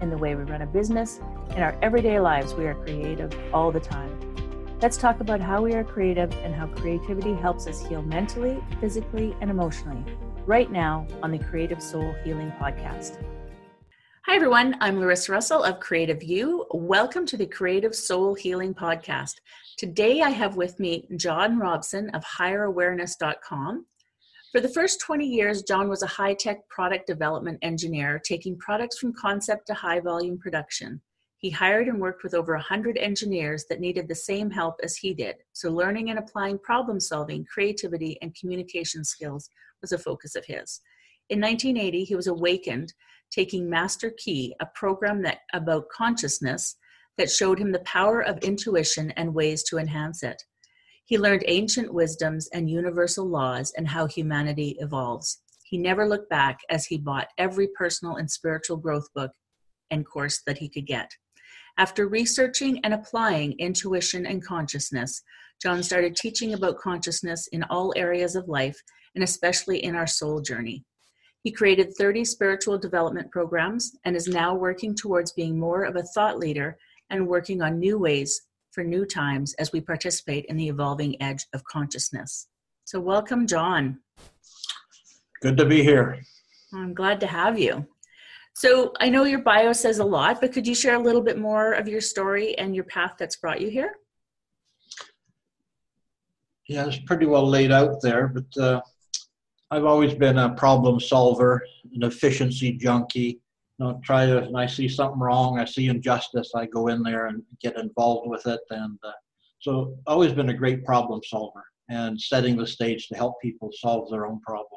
in the way we run a business, in our everyday lives, we are creative all the time. Let's talk about how we are creative and how creativity helps us heal mentally, physically, and emotionally right now on the Creative Soul Healing Podcast. Hi, everyone. I'm Larissa Russell of CreativeU. Welcome to the Creative Soul Healing Podcast. Today, I have with me John Robson of HigherAwareness.com. For the first 20 years, John was a high tech product development engineer, taking products from concept to high volume production. He hired and worked with over 100 engineers that needed the same help as he did, so learning and applying problem solving, creativity, and communication skills was a focus of his. In 1980, he was awakened taking Master Key, a program that about consciousness that showed him the power of intuition and ways to enhance it. He learned ancient wisdoms and universal laws and how humanity evolves. He never looked back as he bought every personal and spiritual growth book and course that he could get. After researching and applying intuition and consciousness, John started teaching about consciousness in all areas of life and especially in our soul journey. He created 30 spiritual development programs and is now working towards being more of a thought leader and working on new ways for new times as we participate in the evolving edge of consciousness. So, welcome, John. Good to be here. I'm glad to have you. So, I know your bio says a lot, but could you share a little bit more of your story and your path that's brought you here? Yeah, it's pretty well laid out there, but uh, I've always been a problem solver, an efficiency junkie, know, try to, and I see something wrong, I see injustice, I go in there and get involved with it. And uh, so, always been a great problem solver and setting the stage to help people solve their own problems.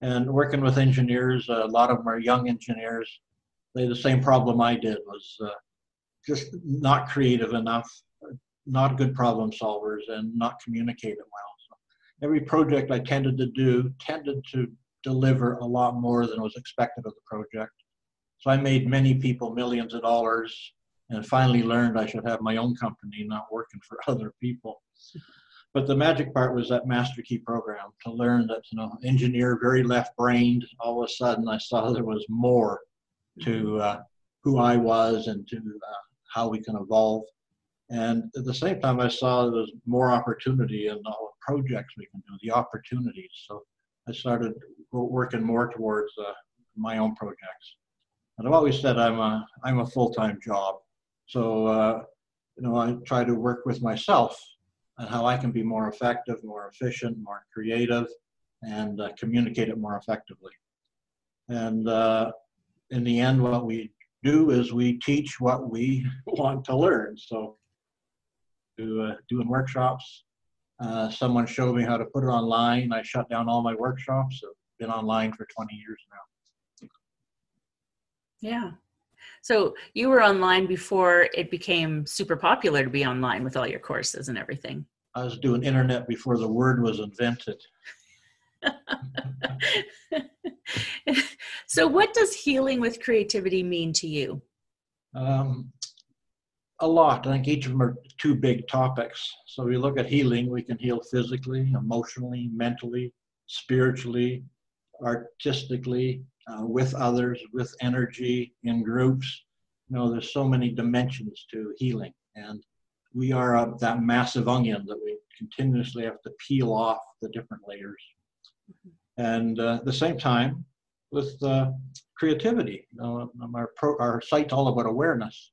And working with engineers, a lot of them are young engineers. They the same problem I did was uh, just not creative enough, not good problem solvers, and not communicating well. So every project I tended to do tended to deliver a lot more than was expected of the project so I made many people millions of dollars and finally learned I should have my own company, not working for other people. But the magic part was that Master Key program to learn that, you know, engineer, very left brained. All of a sudden, I saw there was more to uh, who I was and to uh, how we can evolve. And at the same time, I saw there was more opportunity in all the projects we can do, the opportunities. So I started working more towards uh, my own projects. And I've always said I'm a I'm a full time job, so uh, you know I try to work with myself and how I can be more effective, more efficient, more creative, and uh, communicate it more effectively. And uh, in the end, what we do is we teach what we want to learn. So, to, uh, doing workshops, uh, someone showed me how to put it online. I shut down all my workshops. I've been online for 20 years now. Yeah. So you were online before it became super popular to be online with all your courses and everything. I was doing internet before the word was invented. so, what does healing with creativity mean to you? Um, a lot. I think each of them are two big topics. So, we look at healing, we can heal physically, emotionally, mentally, spiritually, artistically, uh, with others, with energy, in groups. You know, there's so many dimensions to healing, and we are uh, that massive onion that we continuously have to peel off the different layers. Mm-hmm. And uh, at the same time, with uh, creativity, you know, um, our, pro- our site's all about awareness.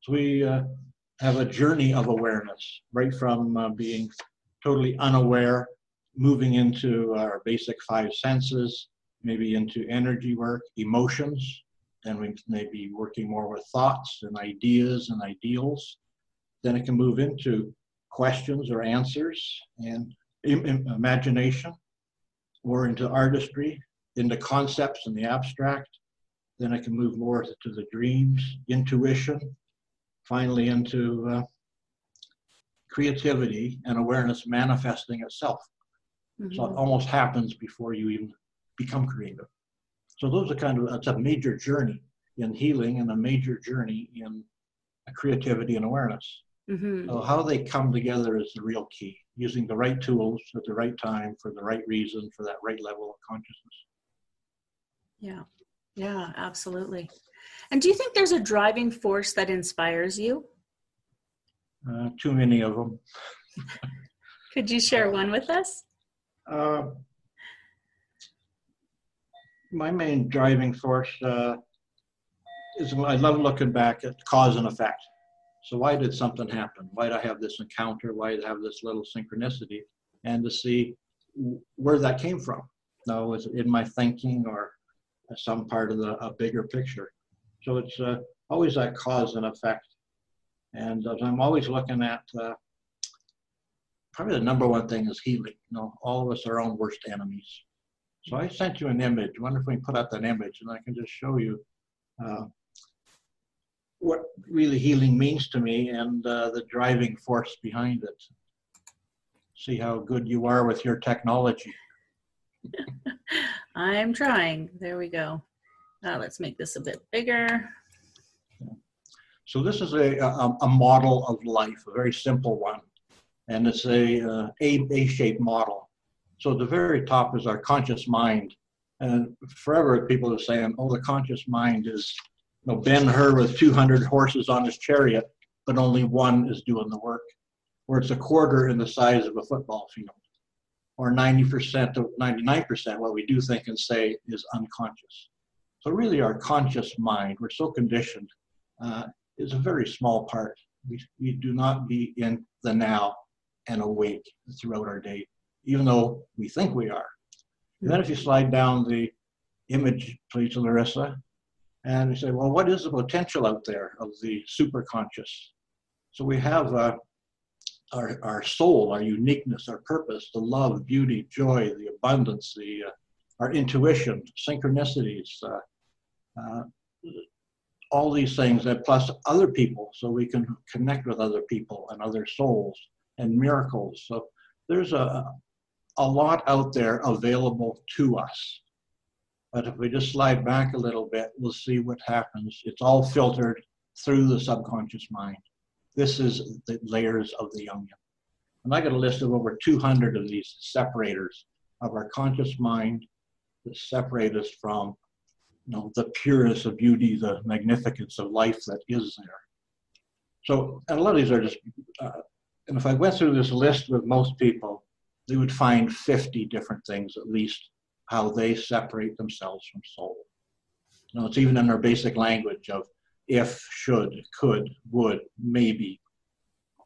So we uh, have a journey of awareness, right from uh, being totally unaware, moving into our basic five senses, maybe into energy work, emotions, then we may be working more with thoughts and ideas and ideals. Then it can move into questions or answers and Im- imagination, or into artistry, into concepts and the abstract. Then it can move more to the dreams, intuition, finally into uh, creativity and awareness manifesting itself. Mm-hmm. So it mm-hmm. almost happens before you even become creative. So those are kind of it's a major journey in healing and a major journey in creativity and awareness. Mm-hmm. So how they come together is the real key. Using the right tools at the right time for the right reason for that right level of consciousness. Yeah, yeah, absolutely. And do you think there's a driving force that inspires you? Uh, too many of them. Could you share one with us? Uh, my main driving force uh, is I love looking back at cause and effect. So why did something happen? Why did I have this encounter? Why did I have this little synchronicity? And to see where that came from. Now, was it in my thinking or some part of the a bigger picture? So it's uh, always that cause and effect. And I'm always looking at uh, probably the number one thing is healing. You know, all of us are our own worst enemies. So I sent you an image. I wonder if we can put out that image and I can just show you uh, what really healing means to me and uh, the driving force behind it. See how good you are with your technology. I'm trying. There we go. Uh, let's make this a bit bigger. So this is a, a, a, model of life, a very simple one. And it's a, uh, a A-shaped model. So the very top is our conscious mind. And forever people are saying, oh, the conscious mind is you know, Ben Hur with 200 horses on his chariot, but only one is doing the work. Or it's a quarter in the size of a football field. Or 90% of 99% what we do think and say is unconscious. So really our conscious mind, we're so conditioned, uh, is a very small part. We, we do not be in the now and awake throughout our day, even though we think we are. And then if you slide down the image, please, Larissa, and you say, well, what is the potential out there of the superconscious? So we have uh, our, our soul, our uniqueness, our purpose, the love, beauty, joy, the abundance, the uh, our intuition, synchronicities, uh, uh, all these things, and plus other people, so we can connect with other people and other souls and miracles. So there's a, a lot out there available to us. But if we just slide back a little bit, we'll see what happens. It's all filtered through the subconscious mind. This is the layers of the onion. And I got a list of over 200 of these separators of our conscious mind that separate us from you know, the pureness of beauty, the magnificence of life that is there. So, and a lot of these are just, uh, and if I went through this list with most people, they would find 50 different things at least how they separate themselves from soul. You know, it's even in our basic language of if, should, could, would, maybe.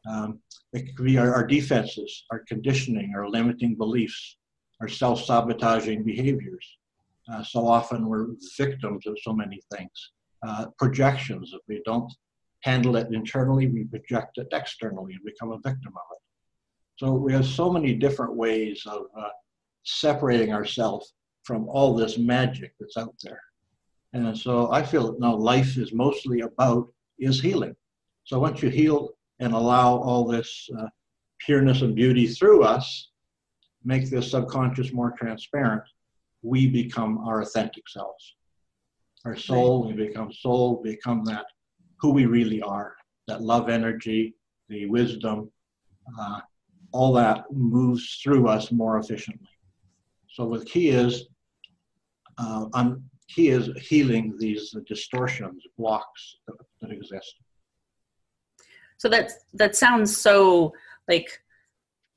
Um, it could be our, our defenses, our conditioning, our limiting beliefs, our self sabotaging behaviors. Uh, so often we're victims of so many things. Uh, projections, if we don't handle it internally, we project it externally and become a victim of it. So we have so many different ways of uh, separating ourselves from all this magic that's out there. And so I feel that now life is mostly about is healing. So once you heal and allow all this uh, pureness and beauty through us, make this subconscious more transparent, we become our authentic selves. Our soul, we become soul, become that who we really are, that love energy, the wisdom, uh, all that moves through us more efficiently. So what key is, uh, I'm, key is healing these distortions, blocks that, that exist. So that that sounds so like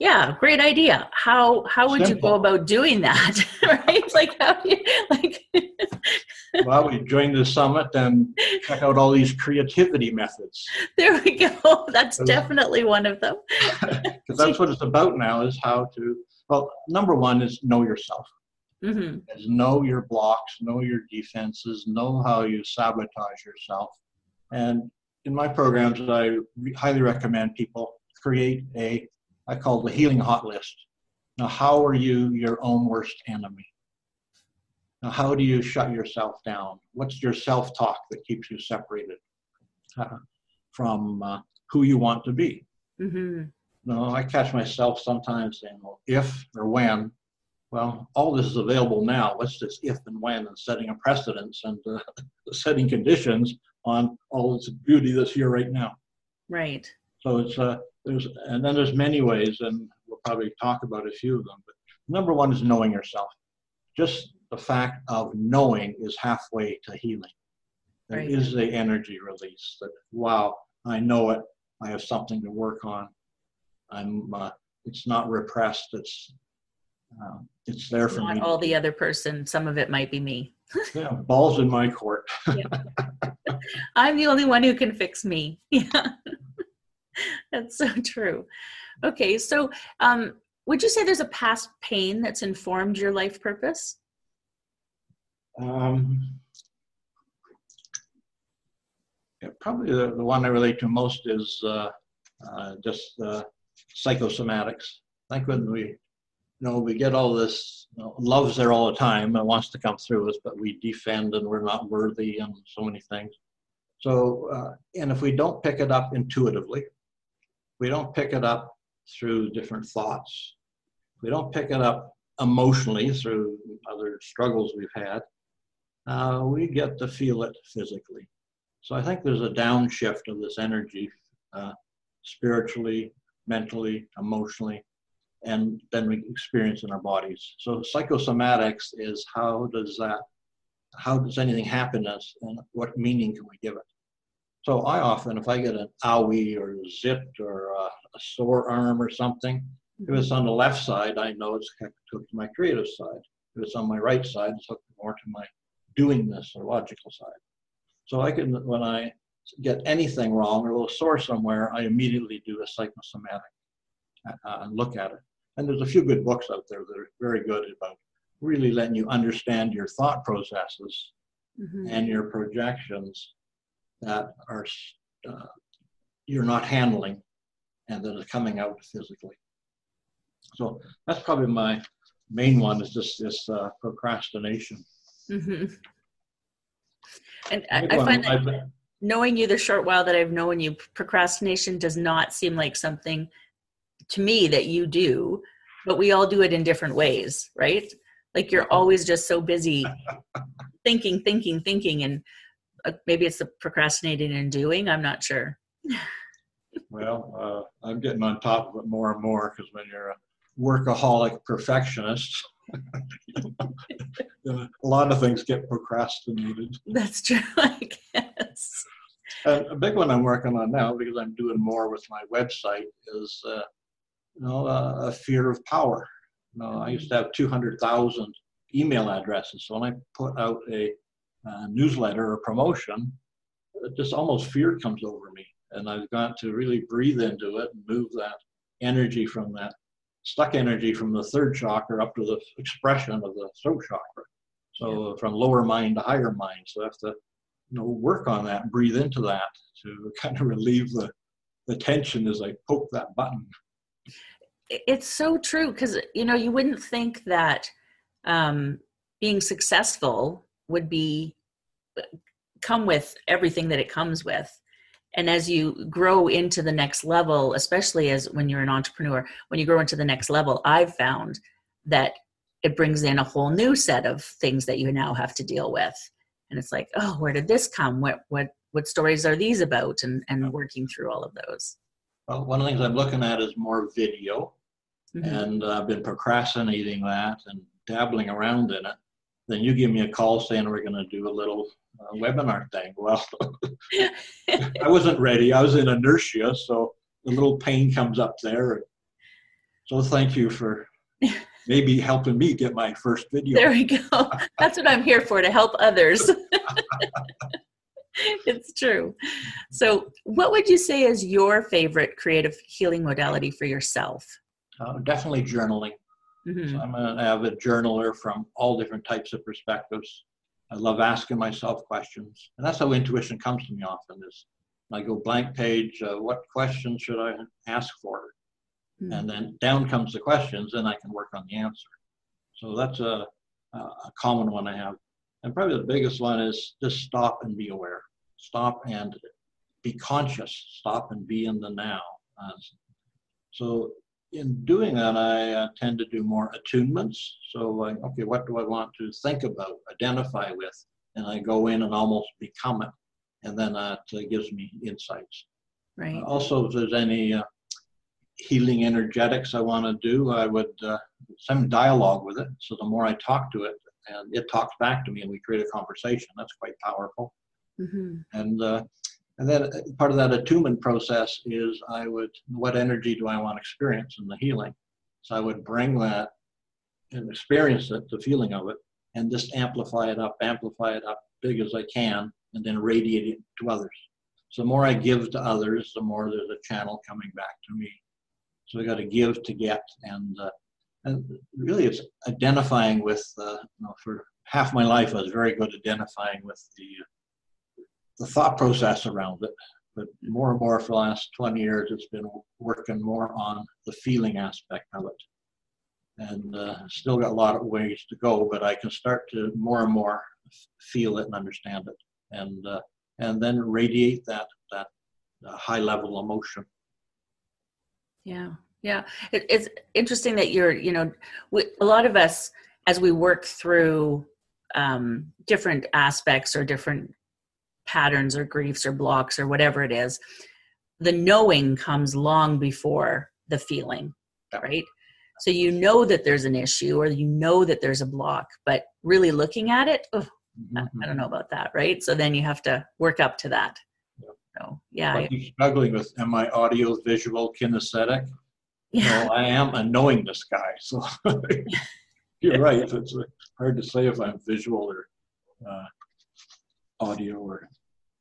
yeah great idea. How how would Simple. you go about doing that right? Like how do you like well we join the summit and check out all these creativity methods. There we go. That's definitely one of them. Because that's what it's about now is how to well number one is know yourself. Mm-hmm. is know your blocks know your defenses know how you sabotage yourself. And in my programs i re- highly recommend people create a I call the healing hot list. Now, how are you your own worst enemy? Now, how do you shut yourself down? What's your self talk that keeps you separated? Uh, from uh, who you want to be. Mm-hmm. No, I catch myself sometimes saying, well, if or when. Well, all this is available now. What's this if and when and setting a precedence and uh, setting conditions on all this beauty that's here right now. Right. So it's uh, there's and then there's many ways, and we'll probably talk about a few of them. But number one is knowing yourself. Just the fact of knowing is halfway to healing. There Right. is the energy release that wow, I know it. I have something to work on. I'm. Uh, it's not repressed. It's. Uh, it's there for Not me. all the other person. Some of it might be me. yeah, balls in my court. I'm the only one who can fix me. Yeah. That's so true. Okay, so um, would you say there's a past pain that's informed your life purpose? Um, yeah, probably the, the one I relate to most is uh, uh, just uh, psychosomatics. Think when we, you know, we get all this, you know, love's there all the time and wants to come through us, but we defend and we're not worthy and so many things. So, uh, and if we don't pick it up intuitively, we don't pick it up through different thoughts, we don't pick it up emotionally through other struggles we've had, uh, we get to feel it physically. So I think there's a downshift of this energy, uh, spiritually, mentally, emotionally, and then we experience in our bodies. So psychosomatics is how does that, how does anything happen to us, and what meaning can we give it? So I often, if I get an owie or a zit or a, a sore arm or something, if it's on the left side, I know it's hooked to my creative side. If it's on my right side, it's hooked more to my doingness or logical side. So I can, when I get anything wrong or a little sore somewhere, I immediately do a psychosomatic uh, and look at it. And there's a few good books out there that are very good about really letting you understand your thought processes Mhm. and your projections that are uh, you're not handling and that are coming out physically. So that's probably my main one is just this uh, procrastination. Mhm. And I, I find that I've- knowing you the short while that I've known you, procrastination does not seem like something to me that you do, but we all do it in different ways, right? Like you're always just so busy thinking, thinking, thinking, and maybe it's the procrastinating and doing. I'm not sure. Well, uh, I'm getting on top of it more and more because when you're a workaholic perfectionist, a lot of things get procrastinated. That's true, I guess. And a big one I'm working on now because I'm doing more with my website is, uh, you know, uh, a fear of power. You know, I used to have 200,000 email addresses. So when I put out a uh, newsletter or promotion, just almost fear comes over me. And I've got to really breathe into it and move that energy from that stuck energy from the third chakra up to the expression of the throat chakra. So from lower mind to higher mind. So I have to you know, work on that, breathe into that to kind of relieve the, the tension as I poke that button. It's so true because, you know, you wouldn't think that um, being successful would be come with everything that it comes with. And as you grow into the next level especially as when you're an entrepreneur when you grow into the next level i've found that it brings in a whole new set of things that you now have to deal with. And it's like oh where did this come? What what what stories are these about? And and working through all of those. Well, one of the things I'm looking at is more video, Mhm. and I've been procrastinating that and dabbling around in it. Then you give me a call saying we're going to do a little uh, webinar thing. Well, I wasn't ready. I was in inertia, so a little pain comes up there. So thank you for maybe helping me get my first video. There we go. That's what I'm here for to help others. it's true. So, what would you say is your favorite creative healing modality for yourself? Uh, definitely journaling. Mhm. So I'm an avid journaler from all different types of perspectives. I love asking myself questions, and that's how intuition comes to me often. Is I go blank page, uh, what questions should I ask for, Mhm. and then down comes the questions, and I can work on the answer. So that's a, a common one I have, and probably the biggest one is just stop and be aware. Stop and be conscious, stop and be in the now. Uh, so in doing that, I uh, tend to do more attunements. So like, okay, what do I want to think about, identify with? And I go in and almost become it. And then that uh, gives me insights. Right. Uh, also, if there's any uh, healing energetics I want to do, I would uh, some dialogue with it. So the more I talk to it, and it talks back to me, and we create a conversation. That's quite powerful. Mm-hmm. And uh, and then uh, part of that attunement process is I would what energy do I want to experience in the healing? So I would bring that and experience it, the feeling of it, and just amplify it up, amplify it up big as I can, and then radiate it to others. So the more I give to others, the more there's a channel coming back to me. So I got to give to get, and uh, and really it's identifying with. Uh, you know, for half my life, I was very good identifying with the the thought process around it. But more and more for the last 20 years, it's been working more on the feeling aspect of it. And uh, still got a lot of ways to go, but I can start to more and more feel it and understand it. And uh, and then radiate that that uh, high level emotion. Yeah, yeah. It, it's interesting that you're, you know, we, a lot of us as we work through um, different aspects or different patterns or griefs or blocks or whatever it is, the knowing comes long before the feeling, right? So you know that there's an issue or you know that there's a block, but really looking at it, oh, mm-hmm. I don't know about that, right? So then you have to work up to that. So yeah. Like you're struggling with am I audio, visual, kinesthetic? Yeah. Well, I am a knowingness guy. So you're right. It's hard to say if I'm visual or uh, audio or.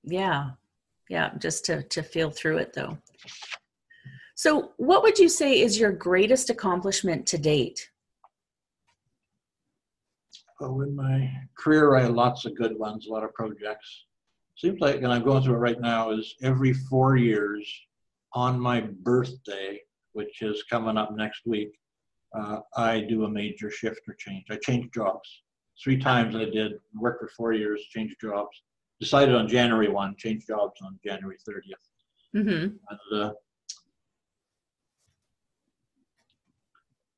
Yeah. Yeah. Just to, to feel through it though. So, what would you say is your greatest accomplishment to date? Oh, in my career, I had lots of good ones, a lot of projects. Seems like, and I'm going through it right now, is every four years on my birthday, which is coming up next week, uh, I do a major shift or change. I change jobs. Three times I did work for four years, change jobs. Decided on January 1, change jobs on January 30th. Mm-hmm. And, uh,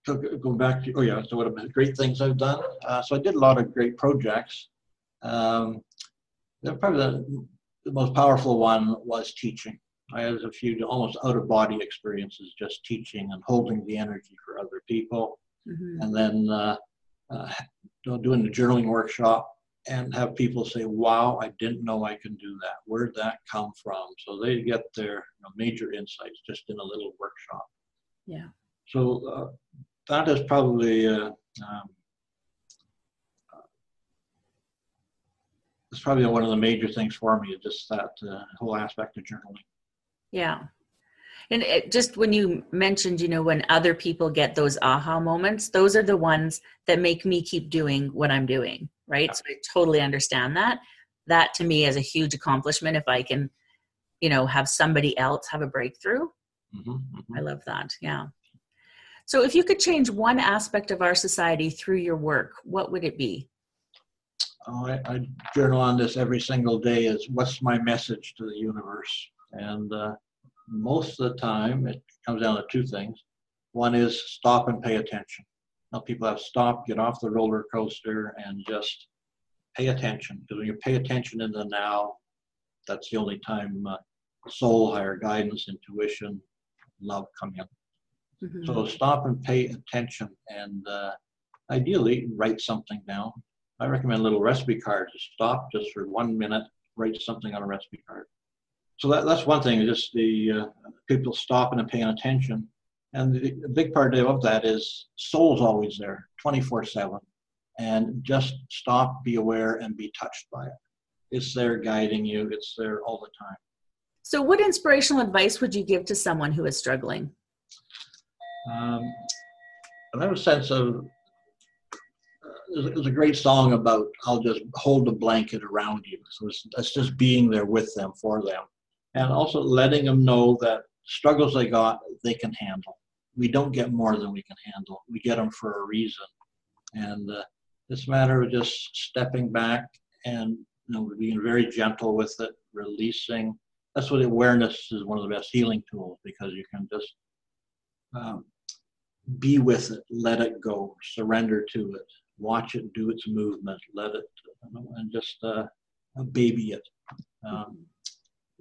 so going back to, oh yeah, so what about great things I've done? Uh, so I did a lot of great projects. Um, probably the, the most powerful one was teaching. I had a few almost out of body experiences just teaching and holding the energy for other people. Mm-hmm. And then uh, uh, doing the journaling workshop and have people say, wow, I didn't know I can do that. Where'd that come from? So they get their you know, major insights just in a little workshop. Yeah. So uh, that is probably uh, um, it's probably one of the major things for me is just that uh, whole aspect of journaling. Yeah. And it, just when you mentioned, you know, when other people get those aha moments, those are the ones that make me keep doing what I'm doing, right? Yeah. So I totally understand that. That to me is a huge accomplishment if I can, you know, have somebody else have a breakthrough. Mm-hmm, mm-hmm. I love that. Yeah. So if you could change one aspect of our society through your work, what would it be? Oh, I, I journal on this every single day is what's my message to the universe? And uh, most of the time, it comes down to two things. One is stop and pay attention. Now, people have stopped, get off the roller coaster, and just pay attention. Because when you pay attention in the now, that's the only time uh, soul, higher guidance, intuition, love come in. Mm-hmm. So stop and pay attention, and uh, ideally write something down. I recommend a little recipe card to stop just for one minute, write something on a recipe card so that, that's one thing, just the uh, people stopping and paying attention. And the, the big part of that is soul's always there, 24 7. And just stop, be aware, and be touched by it. It's there guiding you, it's there all the time. So, what inspirational advice would you give to someone who is struggling? Um, I have a sense of uh, there's a great song about I'll just hold a blanket around you. So it's, it's just being there with them for them and also letting them know that struggles they got, they can handle. We don't get more than we can handle. We get them for a reason. And uh, it's a matter of just stepping back and you know, being very gentle with it, releasing, that's what awareness is one of the best healing tools because you can just um, be with it, let it go, surrender to it, watch it do its movement, let it, and just uh, baby it. Um,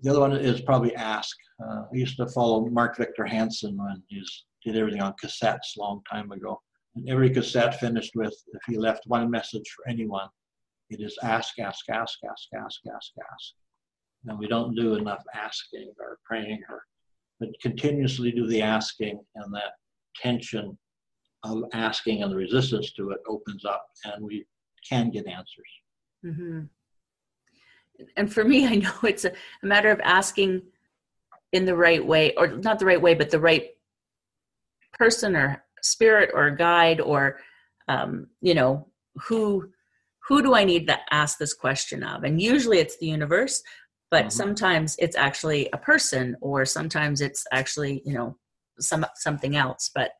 the other one is probably ask. Uh, I used to follow Mark Victor Hansen when he did everything on cassettes a long time ago. And every cassette finished with, if he left one message for anyone, it is ask, ask, ask, ask, ask, ask, ask. And we don't do enough asking or praying or, but continuously do the asking and that tension of asking and the resistance to it opens up and we can get answers. Mm-hmm. And for me, I know it's a, a matter of asking in the right way, or not the right way, but the right person or spirit or guide or um, you know who who do i need to ask this question of? And usually it's the universe but mm-hmm. sometimes it's actually a person or sometimes it's actually you know some something else. But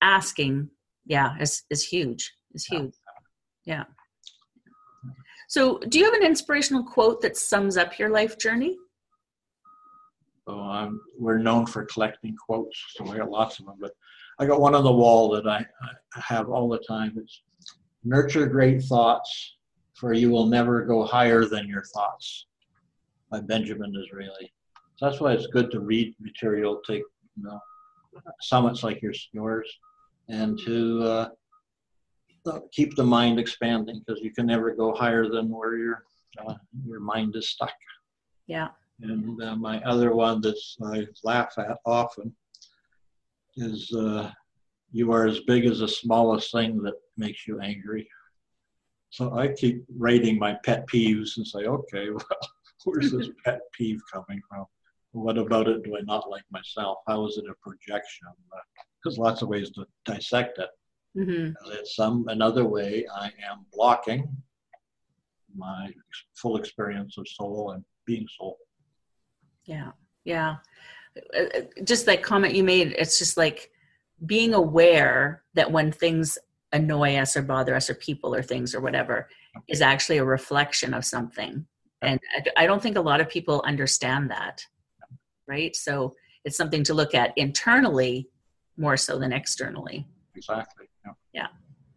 asking yeah is is huge is huge. Yeah so do you have an inspirational quote that sums up your life journey? So um, we're known for collecting quotes so we got lots of them but i got one on the wall that i, I have all the time. It's nurture great thoughts for you will never go higher than your thoughts by benjamin disraeli. So that's why it's good to read material take you know summits like yours and to uh, keep the mind expanding because you can never go higher than where your uh, your mind is stuck. Yeah. And uh, my other one that I laugh at often is uh, you are as big as the smallest thing that makes you angry. So I keep rating my pet peeves and say, okay, well, where's this pet peeve coming from? What about it do I not like myself? How is it a projection? There's lots of ways to dissect it. Mm-hmm. Some another way, I am blocking my full experience of soul and being soul. Yeah, yeah. Uh, uh, just that comment you made, it's just like being aware that when things annoy us or bother us or people or things or whatever is actually a reflection of something. And I don't think a lot of people understand that, right? So it's something to look at internally more so than externally. Exactly. Yeah. yeah.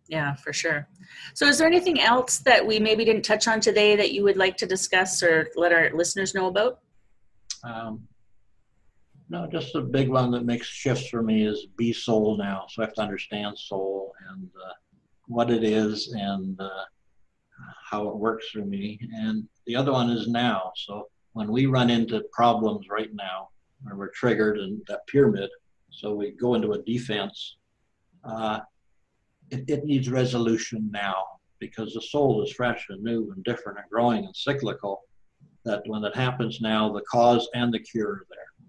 Yeah, for sure. So, is there anything else that we maybe didn't touch on today that you would like to discuss or let our listeners know about? Um, no, just a big one that makes shifts for me is be soul now. So I have to understand soul and uh, what it is and uh, how it works for me. And the other one is now. So when we run into problems right now, where we're triggered in that pyramid, so we go into a defense. Uh, it, it needs resolution now because the soul is fresh and new and different and growing and cyclical. That when it happens now, the cause and the cure are there.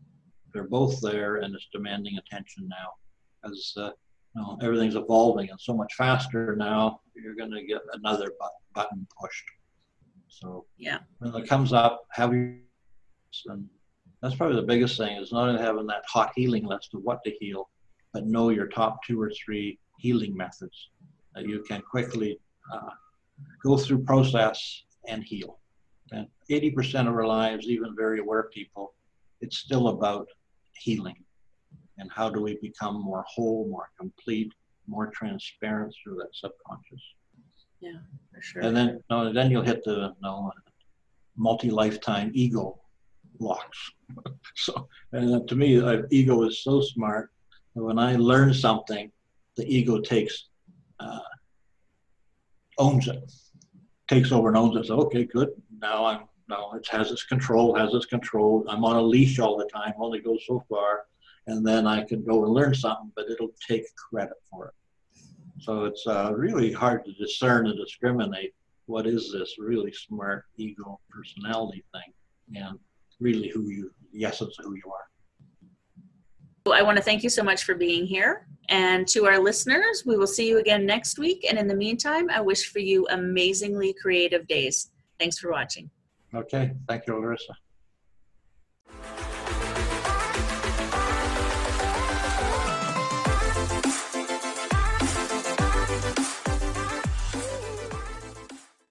They're both there, and it's demanding attention now, as uh, you know, everything's evolving and so much faster now. You're going to get another button pushed. So yeah, when it comes up, have you and that's probably the biggest thing is not only having that hot healing list of what to heal, but know your top two or three healing methods that you can quickly uh, go through process and heal. And 80% of our lives, even very aware people, it's still about healing. And how do we become more whole, more complete, more transparent through that subconscious? Yeah, for sure. And then, no, then you'll hit the no, multi-lifetime ego blocks. so, and to me, uh, ego is so smart that when I learn something, the ego takes uh, owns it, takes over and owns it. So, okay, good. Now I'm now it has its control, has its control. I'm on a leash all the time, only goes so far, and then I can go and learn something, but it'll take credit for it. So it's uh, really hard to discern and discriminate what is this really smart ego personality thing, and really who you, the essence of who you are. I want to thank you so much for being here. And to our listeners, we will see you again next week. And in the meantime, I wish for you amazingly creative days. Thanks for watching. Okay. Thank you, Larissa.